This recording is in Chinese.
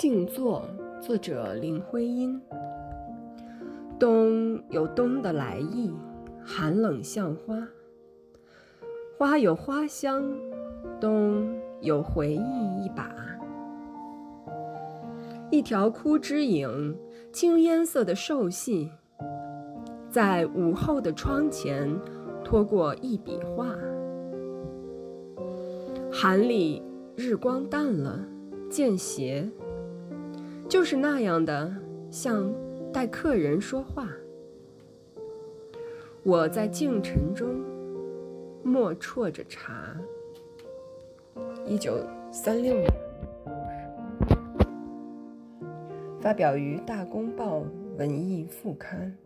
静坐，作者林徽因。冬有冬的来意，寒冷像花。花有花香，冬有回忆一把。一条枯枝影，青烟色的瘦细，在午后的窗前拖过一笔画。寒里，日光淡了，见斜，就是那样的，像待客人说话。我在静沉中默啜着茶。一九三六年。发表于《大公报文艺副刊》。